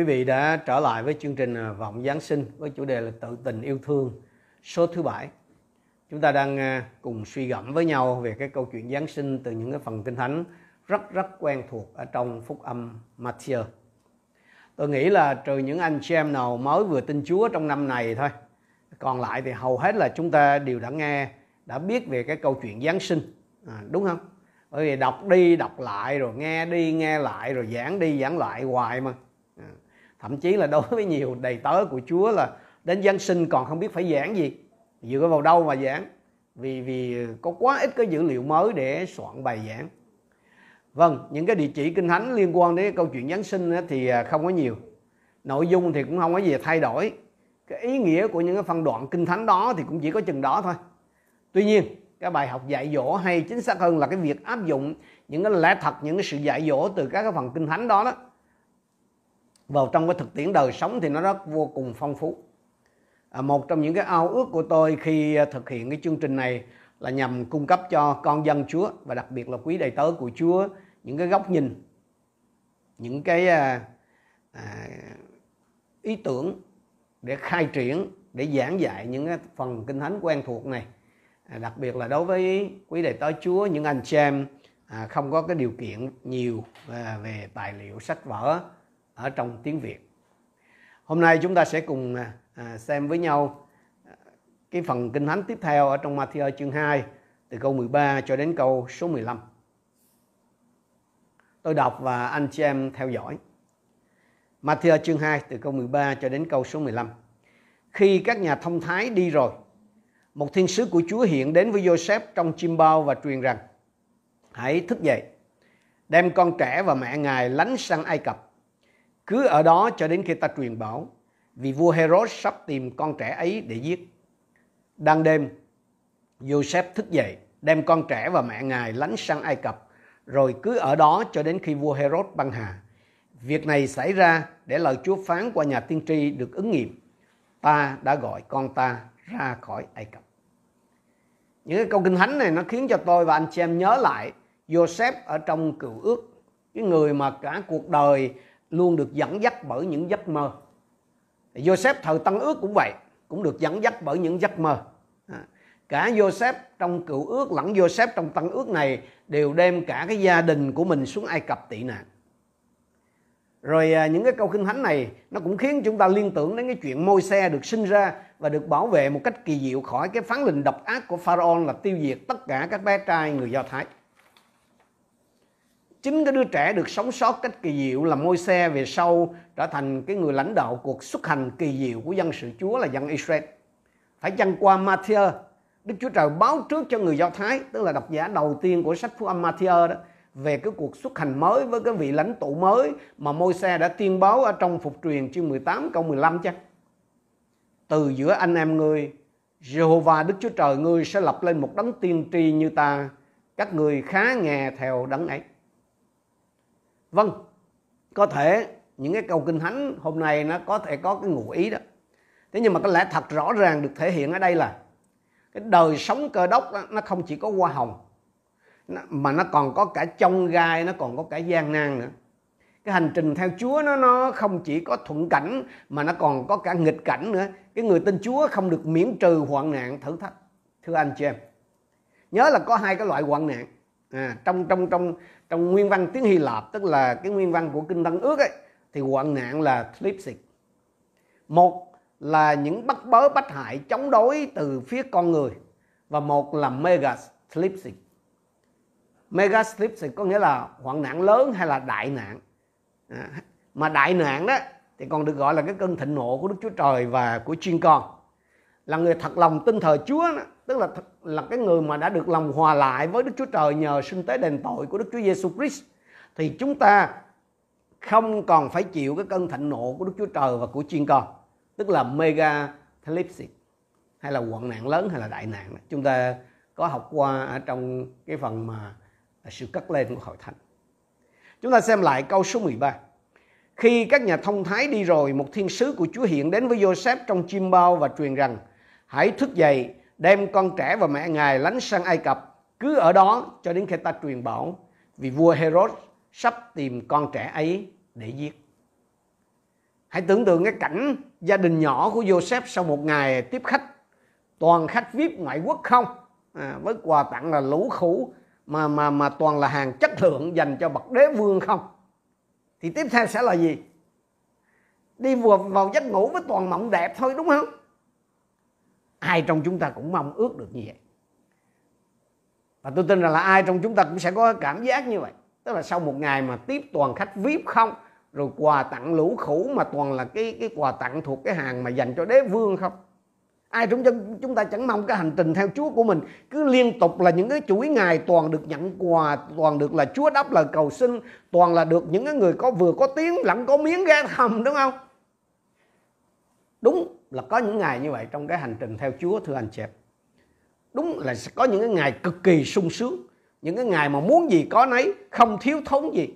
Quý vị đã trở lại với chương trình à, Vọng Giáng sinh với chủ đề là tự tình yêu thương số thứ bảy. Chúng ta đang à, cùng suy gẫm với nhau về cái câu chuyện Giáng sinh từ những cái phần kinh thánh rất rất quen thuộc ở trong phúc âm Matthew. Tôi nghĩ là trừ những anh chị em nào mới vừa tin Chúa trong năm này thôi. Còn lại thì hầu hết là chúng ta đều đã nghe, đã biết về cái câu chuyện Giáng sinh. À, đúng không? Bởi vì đọc đi, đọc lại rồi nghe đi, nghe lại rồi giảng đi, giảng lại hoài mà thậm chí là đối với nhiều đầy tớ của Chúa là đến Giáng sinh còn không biết phải giảng gì. Dựa vào đâu mà giảng. Vì vì có quá ít cái dữ liệu mới để soạn bài giảng. Vâng những cái địa chỉ kinh thánh liên quan đến câu chuyện Giáng sinh thì à, không có nhiều. Nội dung thì cũng không có gì thay đổi. Cái ý nghĩa của những cái phân đoạn kinh thánh đó thì cũng chỉ có chừng đó thôi. Tuy nhiên, cái bài học dạy dỗ hay chính xác hơn là cái việc áp dụng những cái lẽ thật, những cái sự dạy dỗ từ các cái phần kinh thánh đó đó vào trong cái thực tiễn đời sống thì nó rất vô cùng phong phú. À, một trong những cái ao ước của tôi khi à, thực hiện cái chương trình này là nhằm cung cấp cho con dân Chúa và đặc biệt là quý đầy tớ của Chúa những cái góc nhìn những cái à, à, ý tưởng để khai triển để giảng dạy những cái phần kinh thánh quen thuộc này. À, đặc biệt là đối với quý đầy tớ Chúa những anh chị em à, không có cái điều kiện nhiều về, về tài liệu sách vở ở trong tiếng Việt. Hôm nay chúng ta sẽ cùng à, à, xem với nhau à, cái phần kinh thánh tiếp theo ở trong Matthew chương 2 từ câu 13 cho đến câu số 15. Tôi đọc và anh chị em theo dõi. Matthew chương 2 từ câu 13 cho đến câu số 15. Khi các nhà thông thái đi rồi, một thiên sứ của Chúa hiện đến với Joseph trong chim bao và truyền rằng Hãy thức dậy, đem con trẻ và mẹ ngài lánh sang Ai Cập cứ ở đó cho đến khi ta truyền bảo vì vua Herod sắp tìm con trẻ ấy để giết. Đang đêm, Joseph thức dậy, đem con trẻ và mẹ ngài lánh sang Ai Cập, rồi cứ ở đó cho đến khi vua Herod băng hà. Việc này xảy ra để lời Chúa phán qua nhà tiên tri được ứng nghiệm. Ta đã gọi con ta ra khỏi Ai Cập. Những cái câu kinh thánh này nó khiến cho tôi và anh chị em nhớ lại Joseph ở trong cựu ước. Cái người mà cả cuộc đời luôn được dẫn dắt bởi những giấc mơ. Joseph thời Tân ước cũng vậy, cũng được dẫn dắt bởi những giấc mơ. À, cả Joseph trong cựu ước lẫn Joseph trong Tân ước này đều đem cả cái gia đình của mình xuống Ai Cập tị nạn. Rồi à, những cái câu kinh thánh này nó cũng khiến chúng ta liên tưởng đến cái chuyện môi xe được sinh ra và được bảo vệ một cách kỳ diệu khỏi cái phán lệnh độc ác của Pharaoh là tiêu diệt tất cả các bé trai người Do Thái chính cái đứa trẻ được sống sót cách kỳ diệu là môi xe về sau trở thành cái người lãnh đạo cuộc xuất hành kỳ diệu của dân sự Chúa là dân Israel. Phải chăng qua Matthew, Đức Chúa Trời báo trước cho người Do Thái, tức là độc giả đầu tiên của sách Phúc âm Matthew đó, về cái cuộc xuất hành mới với cái vị lãnh tụ mới mà môi xe đã tiên báo ở trong phục truyền chương 18 câu 15 chắc. Từ giữa anh em ngươi, Jehovah Đức Chúa Trời ngươi sẽ lập lên một đấng tiên tri như ta, các người khá nghe theo đấng ấy. Vâng, có thể những cái câu kinh thánh hôm nay nó có thể có cái ngụ ý đó. Thế nhưng mà cái lẽ thật rõ ràng được thể hiện ở đây là cái đời sống cơ đốc đó, nó không chỉ có hoa hồng mà nó còn có cả trong gai, nó còn có cả gian nan nữa. Cái hành trình theo Chúa nó nó không chỉ có thuận cảnh mà nó còn có cả nghịch cảnh nữa. Cái người tin Chúa không được miễn trừ hoạn nạn thử thách. Thưa anh chị em, nhớ là có hai cái loại hoạn nạn. À, trong trong trong trong nguyên văn tiếng Hy Lạp tức là cái nguyên văn của kinh Tân ước ấy thì hoạn nạn là thlipsis một là những bắt bớ bắt hại chống đối từ phía con người và một là megas thlipsis megas thlipsis có nghĩa là hoạn nạn lớn hay là đại nạn. À, mà đại nạn đó thì còn được gọi là cái cơn thịnh nộ của Đức Chúa Trời và của chuyên con là người thật lòng tin thờ Chúa đó, tức là là cái người mà đã được lòng hòa lại với Đức Chúa Trời nhờ sinh tế đền tội của Đức Chúa Giêsu Christ thì chúng ta không còn phải chịu cái cơn thịnh nộ của Đức Chúa Trời và của chiên con tức là mega thlipsis hay là hoạn nạn lớn hay là đại nạn. Chúng ta có học qua ở trong cái phần mà sự cất lên của hội thánh. Chúng ta xem lại câu số 13 khi các nhà thông thái đi rồi một thiên sứ của Chúa hiện đến với Joseph trong chim bao và truyền rằng hãy thức dậy đem con trẻ và mẹ ngài lánh sang Ai Cập cứ ở đó cho đến khi ta truyền bảo. Vì vua Herod sắp tìm con trẻ ấy để giết. Hãy tưởng tượng cái cảnh gia đình nhỏ của Joseph sau một ngày tiếp khách. Toàn khách VIP ngoại quốc không? À, với quà tặng là lũ khủ mà mà mà toàn là hàng chất lượng dành cho bậc đế vương không? Thì tiếp theo sẽ là gì? Đi vừa vào giấc ngủ với toàn mộng đẹp thôi đúng không? Ai trong chúng ta cũng mong ước được như vậy. Và tôi tin rằng là ai trong chúng ta cũng sẽ có cảm giác như vậy. Tức là sau một ngày mà tiếp toàn khách vip không, rồi quà tặng lũ khủ mà toàn là cái cái quà tặng thuộc cái hàng mà dành cho đế vương không? Ai trong chúng ta chẳng mong cái hành trình theo Chúa của mình cứ liên tục là những cái chuỗi ngày toàn được nhận quà, toàn được là Chúa đáp lời cầu xin, toàn là được những cái người có vừa có tiếng lẫn có miếng ghé thầm đúng không? Đúng là có những ngày như vậy trong cái hành trình theo Chúa, thưa anh chị em. Đúng là sẽ có những cái ngày cực kỳ sung sướng, những cái ngày mà muốn gì có nấy, không thiếu thốn gì.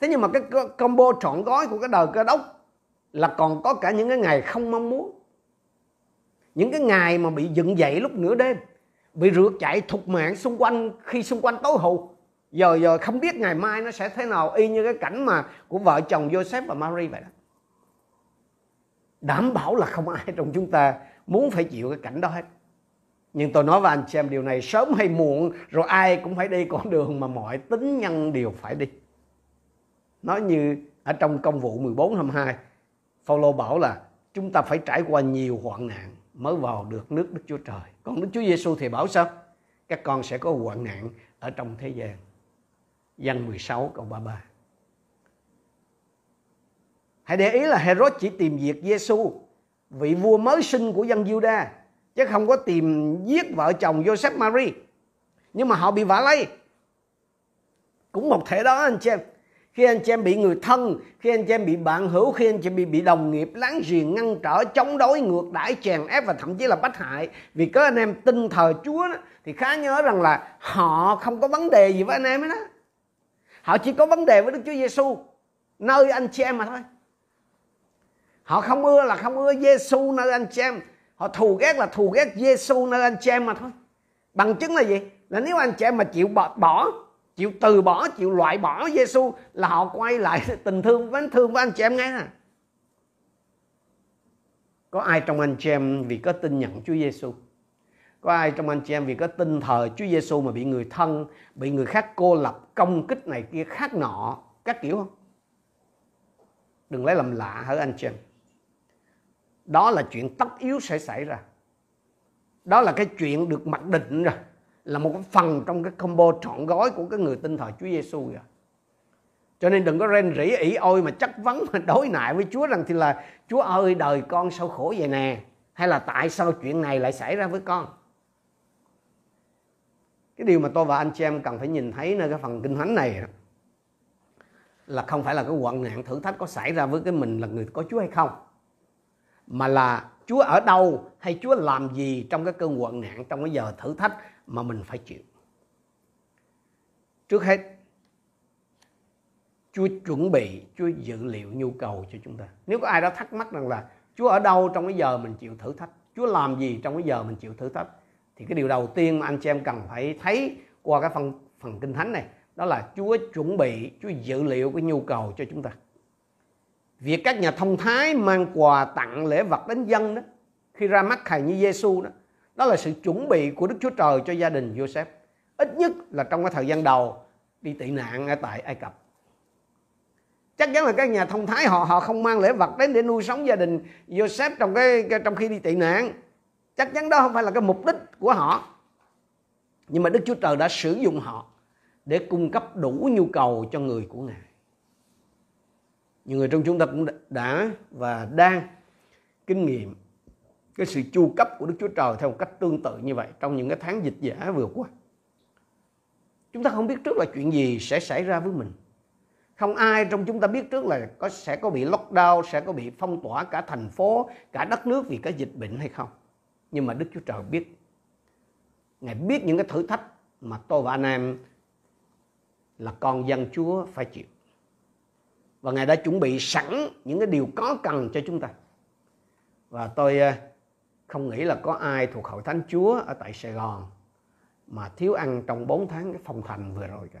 Thế nhưng mà cái combo trọn gói của cái đời cơ đốc là còn có cả những cái ngày không mong muốn. Những cái ngày mà bị dựng dậy lúc nửa đêm, bị rượt chạy thục mạng xung quanh, khi xung quanh tối hù. Giờ giờ không biết ngày mai nó sẽ thế nào, y như cái cảnh mà của vợ chồng Joseph và Mary vậy đó đảm bảo là không ai trong chúng ta muốn phải chịu cái cảnh đó hết nhưng tôi nói với anh chị em, điều này sớm hay muộn, rồi ai cũng phải đi con đường mà mọi tính nhân đều phải đi nói như ở trong công vụ 14 22 Phaolô bảo là chúng ta phải trải qua nhiều hoạn nạn mới vào được nước Đức Chúa Trời. Còn Đức Chúa Giêsu thì bảo sao? Các con sẽ có hoạn nạn ở trong thế gian. Văn 16 câu 33. Hãy để ý là Herod chỉ tìm việc Giêsu, vị vua mới sinh của dân Juda, chứ không có tìm giết vợ chồng Joseph Mary. Nhưng mà họ bị vả lấy. Cũng một thể đó anh chị em khi anh chị em bị người thân khi anh chị em bị bạn hữu khi anh chị em bị bị đồng nghiệp láng giềng ngăn trở chống đối ngược đãi chèn ép và thậm chí là bắt hại vì có anh em tin thờ Chúa đó, thì khá nhớ rằng là họ không có vấn đề gì với anh em đó họ chỉ có vấn đề với Đức Chúa Giêsu nơi anh chị em mà thôi họ không ưa là không ưa Giêsu nơi anh chị em họ thù ghét là thù ghét Giêsu nơi anh chị em mà thôi. Bằng chứng là gì? Là nếu anh chị em mà chịu bỏ, bỏ chịu từ bỏ chịu loại bỏ Giêsu là họ quay lại tình thương với thương với anh chị em nghe có ai trong anh chị em vì có tin nhận Chúa Giêsu có ai trong anh chị em vì có tin thờ Chúa Giêsu mà bị người thân bị người khác cô lập công kích này kia khác nọ các kiểu không? Đừng lấy làm lạ hỡi anh chị em? Đó là chuyện tất yếu sẽ xảy ra. Đó là cái chuyện được mặc định rồi. Là một cái phần trong cái combo trọn gói của cái người tin thờ Chúa Giêsu rồi. Cho nên đừng có rên rỉ ỉ ôi mà chất vấn, mà đối nại với Chúa rằng thì là, Chúa ơi, đời con sao khổ vậy nè? Hay là tại sao chuyện này lại xảy ra với con? Cái điều mà tôi và anh chị em cần phải nhìn thấy nơi cái phần kinh thánh này là không phải là cái hoạn nạn thử thách có xảy ra với cái mình là người có Chúa hay không mà là Chúa ở đâu hay Chúa làm gì trong cái cơn hoạn nạn trong cái giờ thử thách mà mình phải chịu. Trước hết, Chúa chuẩn bị, Chúa dự liệu nhu cầu cho chúng ta. Nếu có ai đó thắc mắc rằng là Chúa ở đâu trong cái giờ mình chịu thử thách, Chúa làm gì trong cái giờ mình chịu thử thách, thì cái điều đầu tiên mà anh chị em cần phải thấy qua cái phần phần kinh thánh này đó là Chúa chuẩn bị, Chúa dự liệu cái nhu cầu cho chúng ta. Việc các nhà thông thái mang quà tặng lễ vật đến dân đó khi ra mắt thầy như Giêsu đó đó là sự chuẩn bị của Đức Chúa Trời cho gia đình Joseph ít nhất là trong cái thời gian đầu đi tị nạn ở tại Ai Cập. Chắc chắn là các nhà thông thái họ họ không mang lễ vật đến để nuôi sống gia đình Joseph trong cái, cái trong khi đi tị nạn. Chắc chắn đó không phải là cái mục đích của họ. Nhưng mà Đức Chúa Trời đã sử dụng họ để cung cấp đủ nhu cầu cho người của Ngài nhiều người trong chúng ta cũng đã và đang kinh nghiệm cái sự chu cấp của Đức Chúa Trời theo một cách tương tự như vậy trong những cái tháng dịch giả vừa qua. Chúng ta không biết trước là chuyện gì sẽ xảy ra với mình. Không ai trong chúng ta biết trước là có sẽ có bị lockdown, sẽ có bị phong tỏa cả thành phố, cả đất nước vì cái dịch bệnh hay không. Nhưng mà Đức Chúa Trời biết. Ngài biết những cái thử thách mà tôi và anh em là con dân Chúa phải chịu. Và Ngài đã chuẩn bị sẵn những cái điều có cần cho chúng ta. Và tôi ờ, không nghĩ là có ai thuộc hội thánh Chúa ở tại Sài Gòn mà thiếu ăn trong 4 tháng cái phòng thành vừa rồi cả.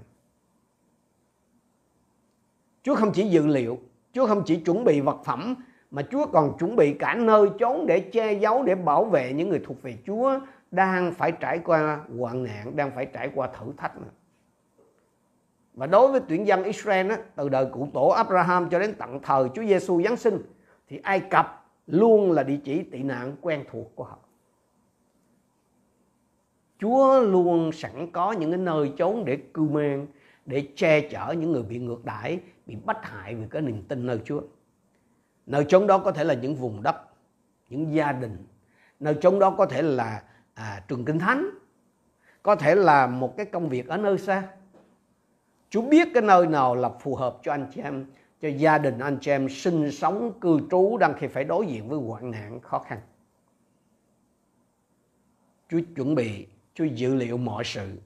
Chúa không chỉ dự liệu Chúa không chỉ chuẩn bị vật phẩm mà Chúa còn chuẩn bị cả nơi chốn để che giấu để bảo vệ những người thuộc về Chúa đang phải trải qua hoạn nạn, đang phải trải qua thử thách nữa. Và đối với tuyển dân Israel á, từ đời cụ tổ Abraham cho đến tận thời Chúa Giêsu Giáng sinh thì Ai Cập luôn là địa chỉ tị nạn quen thuộc của họ. Chúa luôn sẵn có những cái nơi chốn để cưu mang, để che chở những người bị ngược đãi, bị bắt hại vì cái niềm tin nơi Chúa. Nơi chốn đó có thể là những vùng đất, những gia đình. Nơi chốn đó có thể là à, trường kinh thánh, có thể là một cái công việc ở nơi xa. Chúa biết cái nơi nào là phù hợp cho anh chị em, cho gia đình anh chị em sinh sống, cư trú đang khi phải đối diện với hoạn nạn khó khăn. Chúa chuẩn bị, Chúa dự liệu mọi sự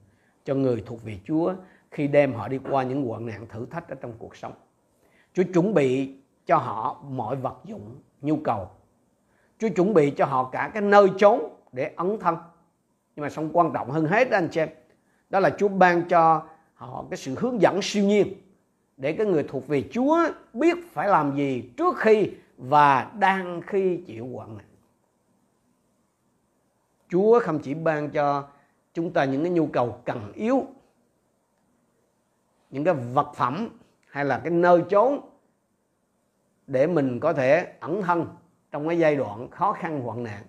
cho người thuộc về Chúa khi đem họ đi qua những hoạn nạn thử thách ở trong cuộc sống. Chúa chuẩn bị cho họ mọi vật dụng, nhu cầu. Chúa chuẩn bị cho họ cả cái nơi trốn để ấn thân. Nhưng mà xong quan trọng hơn hết đó anh chị em, đó là Chúa ban cho họ cái sự hướng dẫn siêu nhiên để cái người thuộc về Chúa biết phải làm gì trước khi và đang khi chịu hoạn nạn. Chúa không chỉ ban cho chúng ta những cái nhu cầu cần yếu, những cái vật phẩm hay là cái nơi chốn để mình có thể ẩn thân trong cái giai đoạn khó khăn hoạn nạn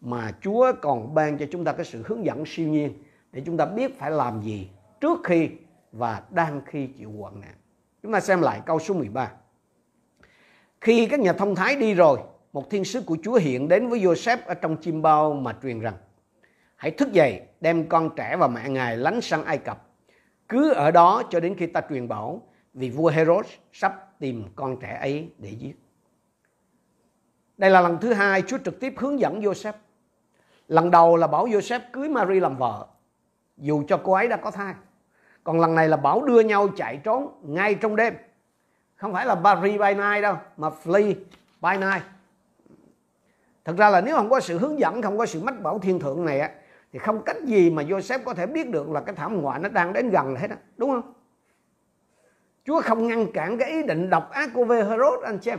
mà Chúa còn ban cho chúng ta cái sự hướng dẫn siêu nhiên để chúng ta biết phải làm gì trước khi và đang khi chịu hoạn nạn. Chúng ta xem lại câu số 13. Khi các nhà thông thái đi rồi, một thiên sứ của Chúa hiện đến với Joseph ở trong chim bao mà truyền rằng Hãy thức dậy, đem con trẻ và mẹ ngài lánh sang Ai Cập. Cứ ở đó cho đến khi ta truyền bảo vì vua Herod sắp tìm con trẻ ấy để giết. Đây là lần thứ hai Chúa trực tiếp hướng dẫn Joseph. Lần đầu là bảo Joseph cưới Mary làm vợ, dù cho cô ấy đã có thai. Còn lần này là bảo đưa nhau chạy trốn ngay trong đêm. Không phải là Paris by night đâu, mà flee by night. Thật ra là nếu không có sự hướng dẫn, không có sự mách bảo thiên thượng này á, thì không cách gì mà Joseph có thể biết được là cái thảm họa nó đang đến gần hết á, đúng không? Chúa không ngăn cản cái ý định độc ác của vua Herod anh xem.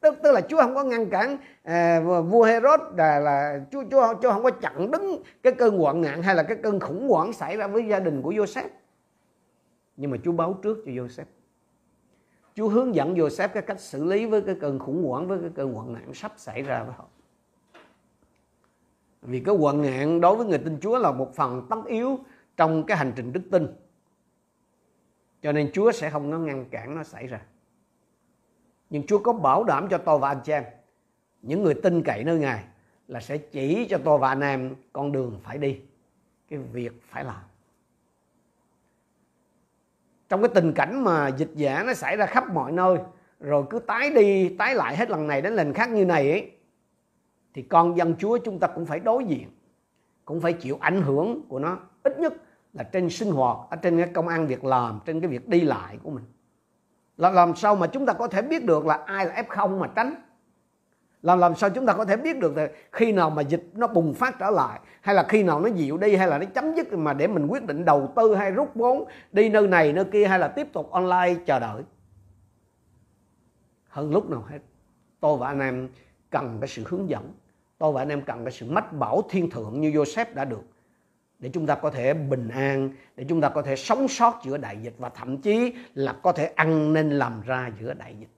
Tức, tức là Chúa không có ngăn cản à, vua Herod là, là Chúa, Chúa Chúa không có chặn đứng cái cơn hoạn nạn hay là cái cơn khủng hoảng xảy ra với gia đình của Joseph. Nhưng mà Chúa báo trước cho Joseph. Chúa hướng dẫn Joseph cái cách xử lý với cái cơn khủng hoảng với cái cơn hoạn nạn sắp xảy ra với họ. Vì cái hoạn nạn đối với người tin Chúa là một phần tất yếu trong cái hành trình đức tin cho nên Chúa sẽ không có ngăn cản nó xảy ra. Nhưng Chúa có bảo đảm cho tôi và anh chị em, những người tin cậy nơi Ngài là sẽ chỉ cho tôi và anh em con đường phải đi, cái việc phải làm. Trong cái tình cảnh mà dịch giả nó xảy ra khắp mọi nơi, rồi cứ tái đi, tái lại hết lần này đến lần khác như này ấy, thì con dân Chúa chúng ta cũng phải đối diện, cũng phải chịu ảnh hưởng của nó. Ít nhất là trên sinh hoạt ở trên cái công ăn việc làm trên cái việc đi lại của mình. Là làm sao mà chúng ta có thể biết được là ai là f0 mà tránh? Làm làm sao chúng ta có thể biết được là khi nào mà dịch nó bùng phát trở lại, hay là khi nào nó dịu đi, hay là nó chấm dứt mà để mình quyết định đầu tư hay rút vốn, đi nơi này, nơi kia, hay là tiếp tục online chờ đợi? Hơn lúc nào hết, tôi và anh em cần cái sự hướng dẫn, tôi và anh em cần cái sự mách bảo thiên thượng như Joseph đã được, để chúng ta có thể bình an, để chúng ta có thể sống sót giữa đại dịch và thậm chí là có thể ăn nên làm ra giữa đại dịch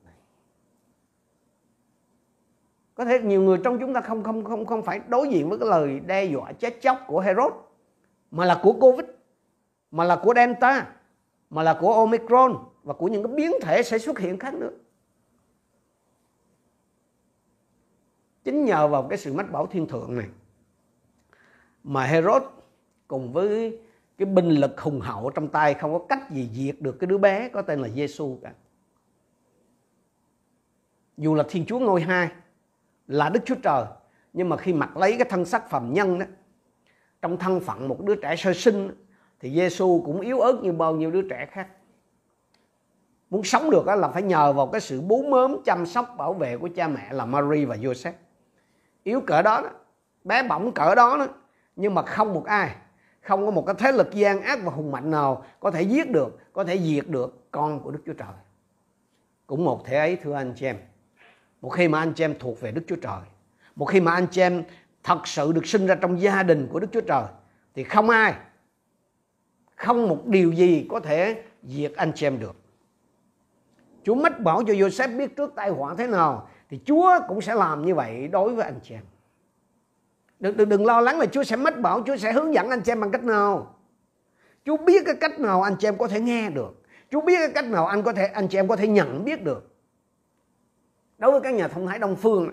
có thể nhiều người trong chúng ta không không không không phải đối diện với cái lời đe dọa chết chóc của Herod mà là của Covid mà là của Delta mà là của Omicron và của những cái biến thể sẽ xuất hiện khác nữa chính nhờ vào cái sự mách bảo thiên thượng này mà Herod cùng với cái binh lực hùng hậu trong tay không có cách gì diệt được cái đứa bé có tên là Giêsu cả. Dù là Thiên Chúa ngôi hai, là Đức Chúa Trời, nhưng mà khi mặc lấy cái thân sắc phàm nhân đó, trong thân phận một đứa trẻ sơ sinh thì Giêsu cũng yếu ớt như bao nhiêu đứa trẻ khác. Muốn sống được là phải nhờ vào cái sự bú mớm chăm sóc bảo vệ của cha mẹ là Mary và Joseph. Yếu cỡ đó, đó bé bỏng cỡ đó, đó nhưng mà không một ai không có một cái thế lực gian ác và hùng mạnh nào có thể giết được có thể diệt được con của đức chúa trời cũng một thể ấy thưa anh chị em một khi mà anh chị em thuộc về Đức Chúa Trời một khi mà anh chị em thật sự được sinh ra trong gia đình của Đức Chúa Trời thì không ai không một điều gì có thể diệt anh chị em được. Chúa mách bảo cho Joseph biết trước tai họa thế nào thì Chúa cũng sẽ làm như vậy đối với anh chị em. Đừng, đừng, đừng lo lắng là Chúa sẽ mách bảo Chúa sẽ hướng dẫn anh chị em bằng cách nào. Chúa biết cái cách nào anh chị em có thể nghe được. Chúa biết cái cách nào anh có thể anh chị em có thể nhận biết được đối với các nhà thông thái đông phương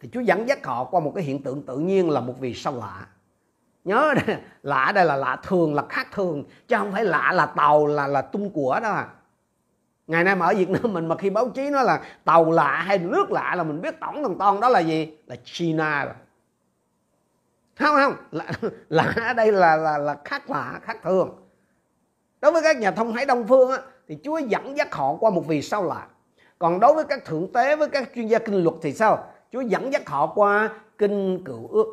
thì Chúa dẫn dắt họ qua một cái hiện tượng tự nhiên là một vì sao lạ. Nhớ đây, lạ đây là lạ thường là khác thường chứ không phải lạ là tàu là là tung của đó à. ngày nay mà ở Việt Nam mình mà khi báo chí nói là tàu lạ hay nước lạ là mình biết tổng thằng ton đó là gì? Là China rồi. Không không lạ, lạ ở đây là là là khác lạ khác thường. Đối với các nhà thông thái đông phương á, thì Chúa dẫn dắt họ qua một vì sao lạ còn đối với các thượng tế, với các chuyên gia kinh luật thì sao? Chúa dẫn dắt họ qua kinh cựu ước.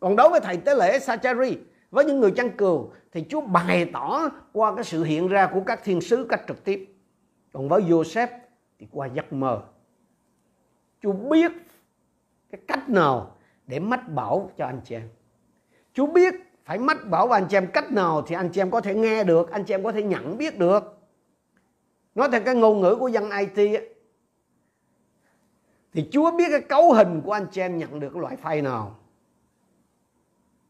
Còn đối với thầy tế lễ Sachari, với những người chăn cừu, thì Chúa bày tỏ qua cái sự hiện ra của các thiên sứ cách trực tiếp. Còn với Joseph thì qua giấc mơ. Chúa biết cái cách nào để mách bảo cho anh chị em. Chúa biết phải mách bảo anh chị em cách nào thì anh chị em có thể nghe được, anh chị em có thể nhận biết được nói theo cái ngôn ngữ của dân IT á, thì Chúa biết cái cấu hình của anh chị em nhận được cái loại file nào.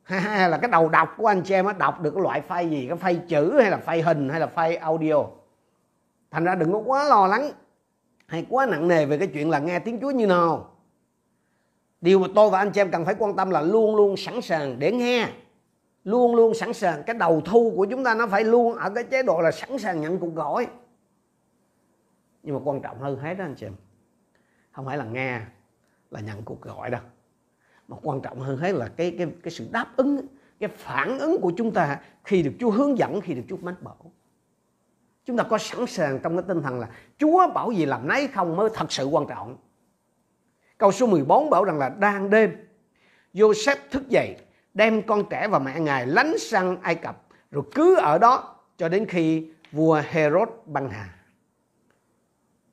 Hay là cái đầu đọc của anh chị em đọc được cái loại file gì? Cái file chữ hay là file hình hay là file audio? Thành ra đừng có quá lo lắng hay quá nặng nề về cái chuyện là nghe tiếng Chúa như nào. Điều mà tôi và anh chị em cần phải quan tâm là luôn luôn sẵn sàng để nghe. Luôn luôn sẵn sàng. Cái đầu thu của chúng ta nó phải luôn ở cái chế độ là sẵn sàng nhận cuộc gọi nhưng mà quan trọng hơn hết đó, anh chị em, không phải là nghe, là nhận cuộc gọi đâu. Mà quan trọng hơn hết là cái cái cái sự đáp ứng, cái phản ứng của chúng ta khi được Chúa hướng dẫn, khi được Chúa mách bảo. Chúng ta có sẵn sàng trong cái tinh thần là Chúa bảo gì làm nấy không mới thật sự quan trọng. Câu số 14 bảo rằng là đang đêm Joseph thức dậy, đem con trẻ và mẹ ngài lánh sang Ai Cập, rồi cứ ở đó cho đến khi vua Herod băng hà.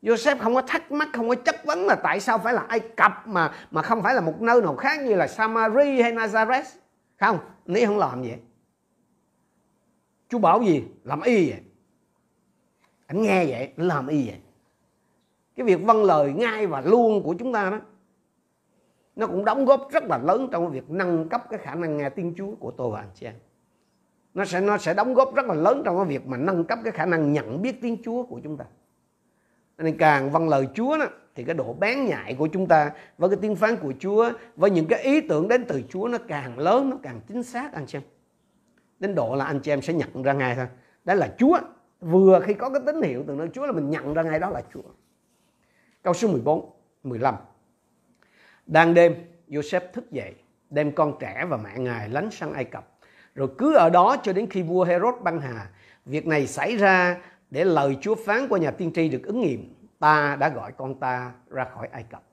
Joseph không có thắc mắc, không có chất vấn là tại sao phải là Ai Cập mà mà không phải là một nơi nào khác như là Samari hay Nazareth. Không? Ní không làm vậy. Chú bảo gì? Làm y vậy. Anh nghe vậy, anh làm y vậy. Cái việc vâng lời ngay và luôn của chúng ta đó, nó cũng đóng góp rất là lớn trong việc nâng cấp cái khả năng nghe tiếng Chúa của tôi và anh chị em. Nó sẽ nó sẽ đóng góp rất là lớn trong cái việc mà nâng cấp cái khả năng nhận biết tiếng Chúa của chúng ta nên càng vâng lời Chúa đó, thì cái độ bén nhạy của chúng ta với cái tiếng phán của Chúa với những cái ý tưởng đến từ Chúa nó càng lớn nó càng chính xác anh chị em. Đến độ là anh chị em sẽ nhận ra ngay thôi. Đó là Chúa. Vừa khi có cái tín hiệu từ nơi Chúa là mình nhận ra ngay đó là Chúa. Câu số 14 15 đang đêm Joseph thức dậy đem con trẻ và mẹ ngài lánh sang Ai Cập. Rồi cứ ở đó cho đến khi vua Herod băng hà việc này xảy ra để lời Chúa phán qua nhà tiên tri được ứng nghiệm, ta đã gọi con ta ra khỏi Ai Cập.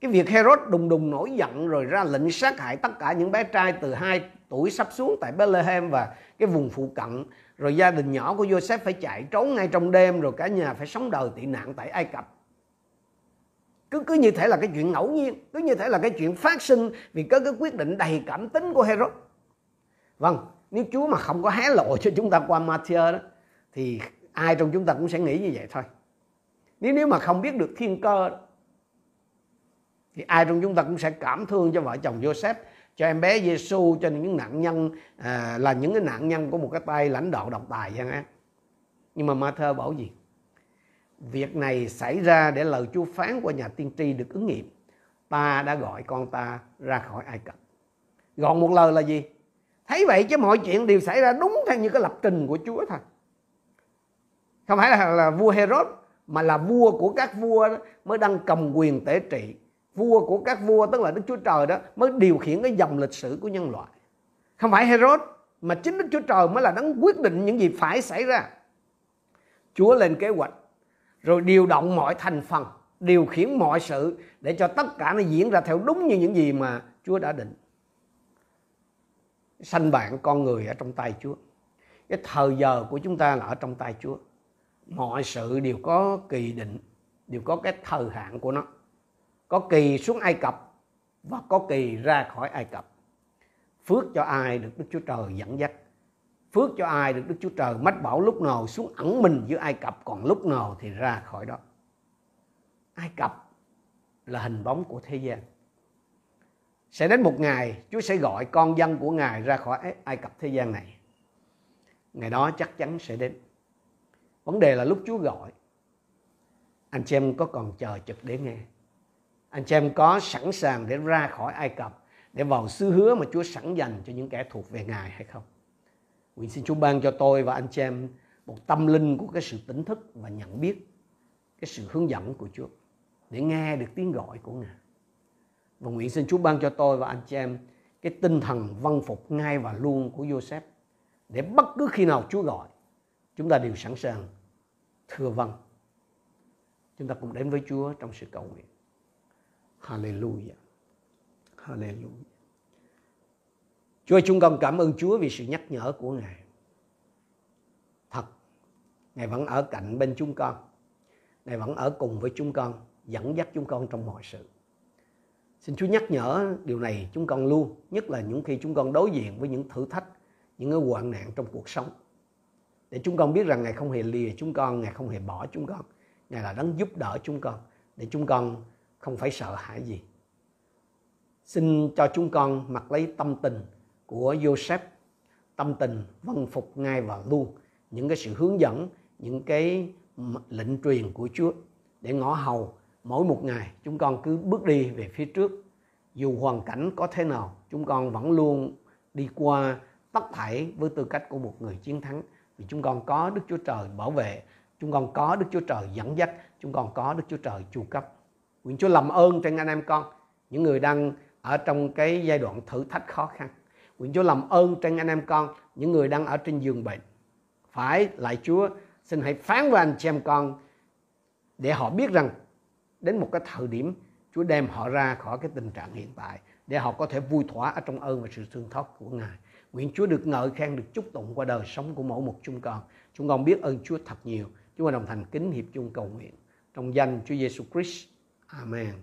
Cái việc Herod đùng đùng nổi giận rồi ra lệnh sát hại tất cả những bé trai từ 2 tuổi sắp xuống tại Bethlehem và cái vùng phụ cận, rồi gia đình nhỏ của Joseph phải chạy trốn ngay trong đêm, rồi cả nhà phải sống đời tị nạn tại Ai Cập. Cứ cứ như thể là cái chuyện ngẫu nhiên, cứ như thể là cái chuyện phát sinh vì có cái quyết định đầy cảm tính của Herod. Vâng nếu Chúa mà không có hé lộ cho chúng ta qua Matthew đó thì ai trong chúng ta cũng sẽ nghĩ như vậy thôi. Nếu nếu mà không biết được thiên cơ thì ai trong chúng ta cũng sẽ cảm thương cho vợ chồng Joseph cho em bé Giêsu cho những nạn nhân à, là những cái nạn nhân của một cái tay lãnh đạo độc tài chẳng hạn. Nhưng mà ma thơ bảo gì? Việc này xảy ra để lời Chúa phán của nhà tiên tri được ứng nghiệm. Ta đã gọi con ta ra khỏi Ai Cập. Gọn một lời là gì? Thấy vậy chứ mọi chuyện đều xảy ra đúng theo như cái lập trình của Chúa thôi không phải là, là vua Herod mà là vua của các vua đó, mới đang cầm quyền tể trị. Vua của các vua tức là Đức Chúa Trời đó mới điều khiển cái dòng lịch sử của nhân loại. Không phải Herod mà chính Đức Chúa Trời mới là đấng quyết định những gì phải xảy ra. Chúa lên kế hoạch rồi điều động mọi thành phần điều khiển mọi sự để cho tất cả nó diễn ra theo đúng như những gì mà Chúa đã định. Sanh bạn con người ở trong tay Chúa. Cái thời giờ của chúng ta là ở trong tay Chúa mọi sự đều có kỳ định, đều có cái thời hạn của nó. Có kỳ xuống Ai Cập và có kỳ ra khỏi Ai Cập. Phước cho ai được Đức Chúa Trời dẫn dắt. Phước cho ai được Đức Chúa Trời mách bảo lúc nào xuống ẩn mình giữa Ai Cập, còn lúc nào thì ra khỏi đó. Ai Cập là hình bóng của thế gian. Sẽ đến một ngày, Chúa sẽ gọi con dân của Ngài ra khỏi Ai Cập thế gian này. Ngày đó chắc chắn sẽ đến vấn đề là lúc Chúa gọi, anh chị em có còn chờ trực để nghe anh chị em có sẵn sàng để ra khỏi Ai Cập, để vào xứ hứa mà Chúa sẵn dành cho những kẻ thuộc về Ngài hay không? Nguyện xin Chúa ban cho tôi và anh chị em một tâm linh của cái sự tỉnh thức và nhận biết cái sự hướng dẫn của Chúa để nghe được tiếng gọi của Ngài. Và nguyện xin Chúa ban cho tôi và anh chị em cái tinh thần văn phục ngay và luôn của Joseph để bất cứ khi nào Chúa gọi, chúng ta đều sẵn sàng thưa vâng. Chúng ta cùng đến với Chúa trong sự cầu nguyện. Hallelujah. Hallelujah. Chúa ơi, chúng con cảm ơn Chúa vì sự nhắc nhở của Ngài. Thật, Ngài vẫn ở cạnh bên chúng con. Ngài vẫn ở cùng với chúng con, dẫn dắt chúng con trong mọi sự. Xin Chúa nhắc nhở điều này chúng con luôn, nhất là những khi chúng con đối diện với những thử thách, những cái hoạn nạn trong cuộc sống. Để chúng con biết rằng Ngài không hề lìa chúng con, Ngài không hề bỏ chúng con. Ngài là đấng giúp đỡ chúng con, để chúng con không phải sợ hãi gì. Xin cho chúng con mặc lấy tâm tình của Joseph, tâm tình vâng phục ngay và luôn những cái sự hướng dẫn, những cái lệnh truyền của Chúa để ngõ hầu mỗi một ngày chúng con cứ bước đi về phía trước dù hoàn cảnh có thế nào chúng con vẫn luôn đi qua tất thảy với tư cách của một người chiến thắng vì chúng con có Đức Chúa Trời bảo vệ chúng con có Đức Chúa Trời dẫn dắt chúng con có Đức Chúa Trời chu cấp nguyện Chúa làm ơn trên anh em con những người đang ở trong cái giai đoạn thử thách khó khăn. Nguyện Chúa làm ơn trên anh em con, những người đang ở trên giường bệnh. Phải lại Chúa, xin hãy phán với anh chị em con để họ biết rằng đến một cái thời điểm Chúa đem họ ra khỏi cái tình trạng hiện tại để họ có thể vui thỏa ở trong ơn và sự thương xót của Ngài. Nguyện Chúa được ngợi khen, được chúc tụng qua đời sống của mỗi một chúng con. Chúng con biết ơn Chúa thật nhiều. Chúng con đồng thành kính hiệp chung cầu nguyện. Trong danh Chúa Giêsu Christ. Amen.